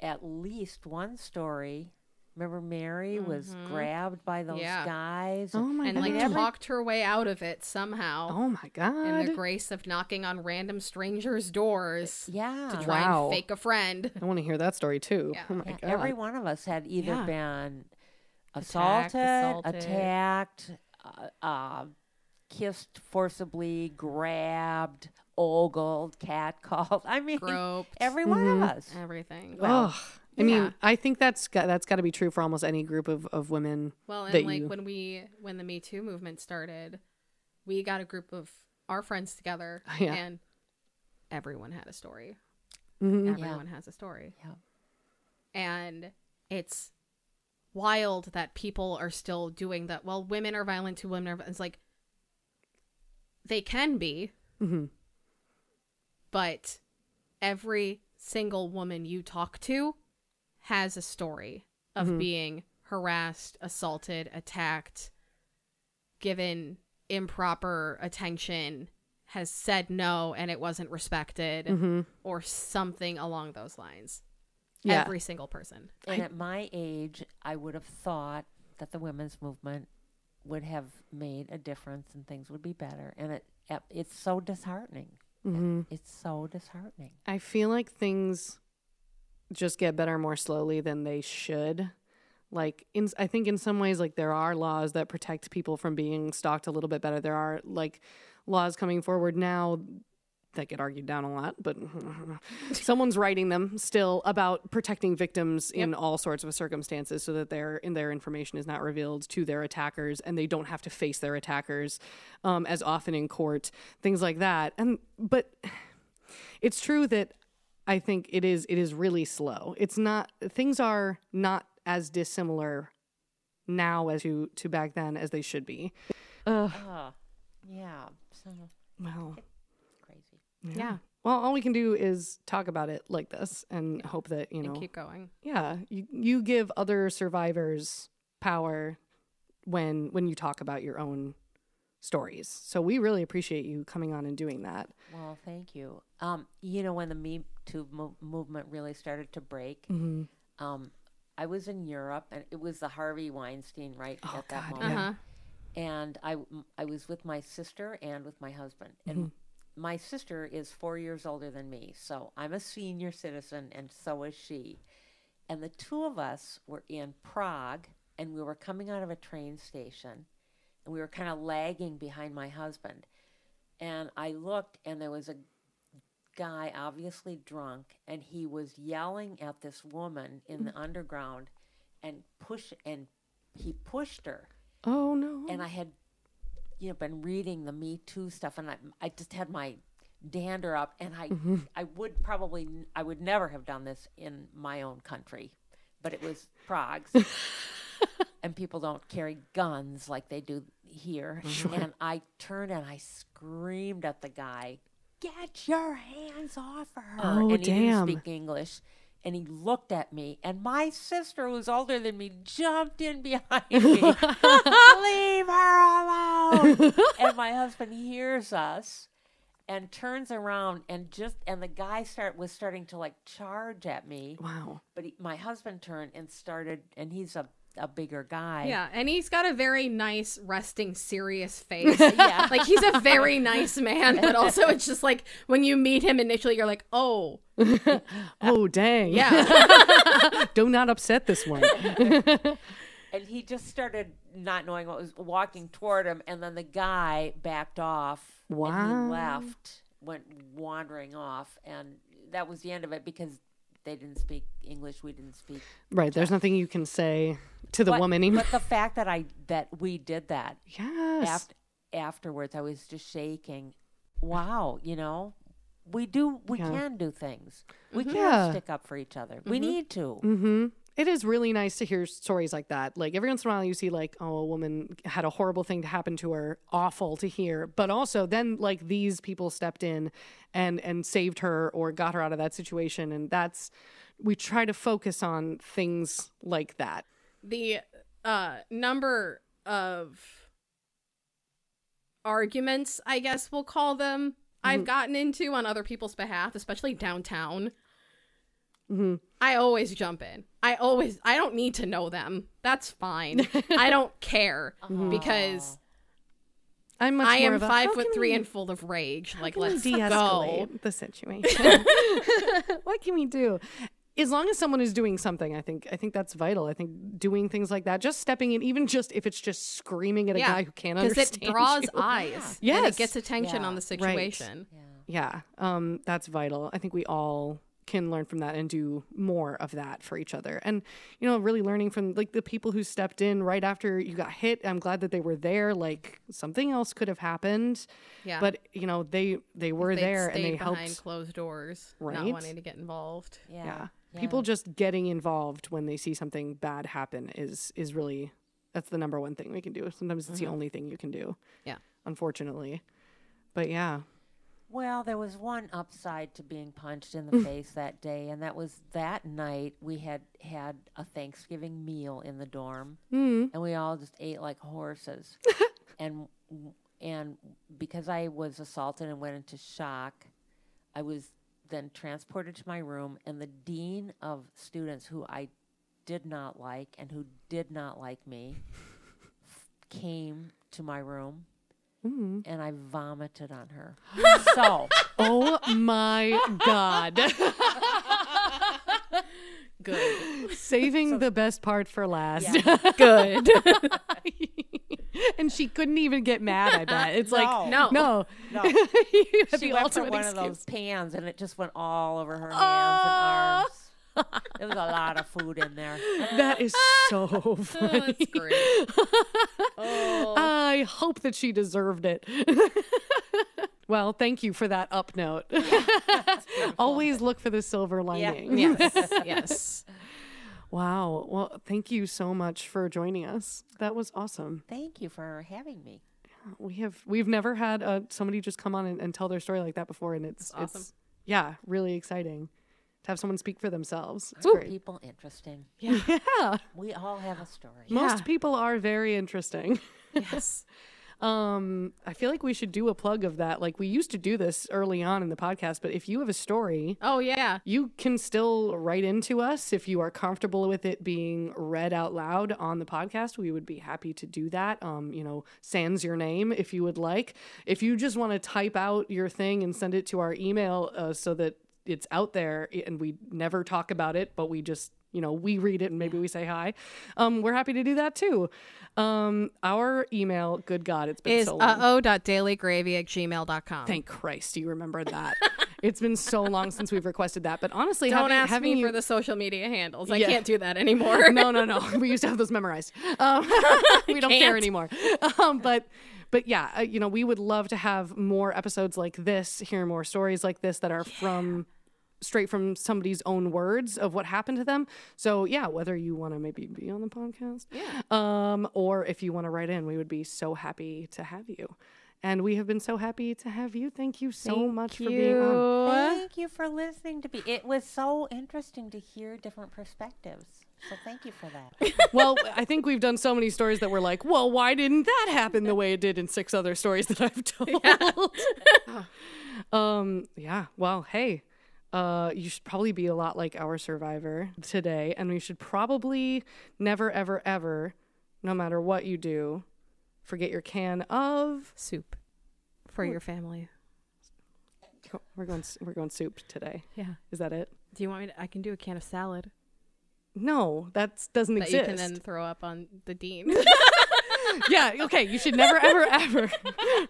at least one story Remember, Mary was mm-hmm. grabbed by those Yeah. guys. Oh my and god. like every- talked her way out of it somehow. oh my god. and the grace of knocking on random strangers' doors uh, yeah. to try Wow. and fake a friend. I want to hear that story too. Yeah. Oh my Yeah, god. every one of us had either Yeah. been Attacked, assaulted, assaulted. attacked, uh, uh, kissed forcibly, grabbed, ogled, catcalled. I mean, Groped. every one Mm-hmm. of us. Everything. Ugh. I mean. I think that's got, that's got to be true for almost any group of, of women. Well, that and like you- when we when the Me Too movement started, we got a group of our friends together, Yeah. and everyone had a story. Mhm. Everyone has a story, Yeah. and it's wild that people are still doing that. Well, women are violent to women. Are, it's like they can be, Mhm. but every single woman you talk to has a story of Mm-hmm. being harassed, assaulted, attacked, given improper attention, has said no and it wasn't respected, Mhm. or something along those lines. Yeah. Every single person. And at my age, I would have thought that the women's movement would have made a difference and things would be better. And it it's so disheartening. Mhm. It's so disheartening. I feel like things just get better more slowly than they should. Like in I think in some ways like there are laws that protect people from being stalked a little bit better. There are like laws coming forward now that get argued down a lot, but someone's writing them still about protecting victims in all sorts of circumstances so that their in their information is not revealed to their attackers and they don't have to face their attackers um, as often in court, things like that. And but it's true that I think it is it is really slow. It's not things are not as dissimilar now as to to back then as they should be. Uh, Oh, yeah. So well, crazy. Yeah. well, all we can do is talk about it like this and hope that you And know, keep going. yeah, you you give other survivors power when when you talk about your own stories. So we really appreciate you coming on and doing that. Well, thank you. Um, you know, when the Me Too mo- movement really started to break, Mm-hmm. um, I was in Europe, and it was the Harvey Weinstein right at that God, moment. Uh-huh. And I, I was with my sister and with my husband. And my sister is four years older than me, so I'm a senior citizen, and so is she. And the two of us were in Prague, and we were coming out of a train station, and we were kind of lagging behind my husband. And I looked, and there was a guy, obviously drunk, and he was yelling at this woman in the underground, and push, and he pushed her. Oh no. And I had, you know, been reading the Me Too stuff, and I, I just had my dander up, and I, mm-hmm. I would probably, I would never have done this in my own country, but it was Prague's and people don't carry guns like they do here. And I turned and I screamed at the guy, "Get your hands off her!" Oh, and he damn. didn't speak English. And he looked at me, and my sister, who's older than me, jumped in behind me. Leave her alone! and my husband hears us and turns around and just and the guy start was starting to like charge at me wow. but he, my husband turned and started and he's a, a bigger guy Yeah, and he's got a very nice, resting, serious face. Yeah. like he's a very nice man, but also it's just like when you meet him initially, you're like, oh, Oh dang. yeah, Do not upset this one. and he just started not knowing what was walking toward him and then the guy backed off and Wow. he left went wandering off and that was the end of it because they didn't speak english we didn't speak right. There's nothing you can say to the but, woman. But the fact that i that we did that yes. after, afterwards i was just shaking wow you know we do we Yeah. can do things we can Yeah. stick up for each other we need to Mm-hmm. It is really nice to hear stories like that. Like every once in a while, you see like, oh, a woman had a horrible thing to happen to her. Awful to hear. But also, then like these people stepped in and and saved her or got her out of that situation. And that's we try to focus on things like that. the uh number of arguments, I guess we'll call them, I've gotten into on other people's behalf, especially downtown. I always jump in. I always I don't need to know them. That's fine. I don't care because I'm much I more am of a, five how foot can three we- and full of rage. Like can we let's go. de-escalate the situation. what can we do? As long as someone is doing something, I think I think that's vital. I think doing things like that, just stepping in, even just if it's just screaming at a guy who can't because understand it draws you. eyes. and Yes. it gets attention Yeah. on the Right. situation. Yeah, um, that's vital. I think we all can learn from that and do more of that for each other. And you know, really learning from like the people who stepped in right after you got hit. I'm glad that they were there. Like something else could have happened, Yeah, but you know, they they were They'd there and stayed they behind helped. closed doors, right? not wanting to get involved. Yeah. yeah. people just getting involved when they see something bad happen is is really that's the number one thing we can do sometimes it's the only thing you can do Mm-hmm. Yeah. unfortunately but yeah Well, there was one upside to being punched in the face that day, and that was that night we had had a Thanksgiving meal in the dorm, mm. and we all just ate like horses. and and because I was assaulted and went into shock, I was then transported to my room, and the dean of students who I did not like and who did not like me came to my room. Mm-hmm. And I vomited on her. so oh my god Good, saving the best part for last good. and she couldn't even get mad i bet it's like No. No. no No. You had she the went for ultimate one of those pans and it just went all over her hands and arms. There was a lot of food in there. that is so funny That's great. Oh, I hope that she deserved it. well, thank you for that up note. Always look for the silver lining. yes, yes. Wow. Well, thank you so much for joining us. That was awesome. Thank you for having me. We have we've never had uh, somebody just come on and, and tell their story like that before, and it's awesome. it's yeah, really exciting to have someone speak for themselves. It's Are great. people interesting? Yeah, We all have a story. most Yeah. people are very interesting. Yes. Um, I feel like we should do a plug of that. Like we used to do this early on in the podcast, but if you have a story, Oh yeah. you can still write into us if you are comfortable with it being read out loud on the podcast. We would be happy to do that. Um, you know, sans your name if you would like. If you just want to type out your thing and send it to our email uh, so that it's out there and we never talk about it, but we just you know we read it and maybe we say hi. Um, we're happy to do that too. Um, our email, good God, it's been Is so long. uh oh.dailygravy at gmail.com. Thank Christ you remember that. it's been so long since we've requested that. But honestly, Don't having, ask having me you, for the social media handles. I can't do that anymore. no, no, no. We used to have those memorized. Um, we don't care anymore. Um, but but yeah, uh, you know, we would love to have more episodes like this, hear more stories like this that are from straight from somebody's own words of what happened to them. So yeah, whether you want to maybe be on the podcast, Yeah. um, or if you want to write in, we would be so happy to have you. And we have been so happy to have you. Thank you so much for being on. Thank you for listening to me. It was so interesting to hear different perspectives. So thank you for that. well, I think we've done so many stories that we're like, well, why didn't that happen the way it did in six other stories that I've told? um, yeah. Well, hey, uh, you should probably be a lot like our survivor today, and we should probably never, ever, ever, no matter what you do, forget your can of. Soup for your family. We're going. We're going soup today. Yeah. Is that it? Do you want me to? I can do a can of salad no, that doesn't that exist. You can then throw up on the dean. yeah, okay. You should never, ever, ever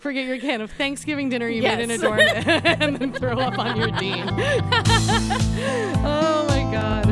forget your can of Thanksgiving dinner you yes. made in a dorm and then throw up on your dean. oh my God.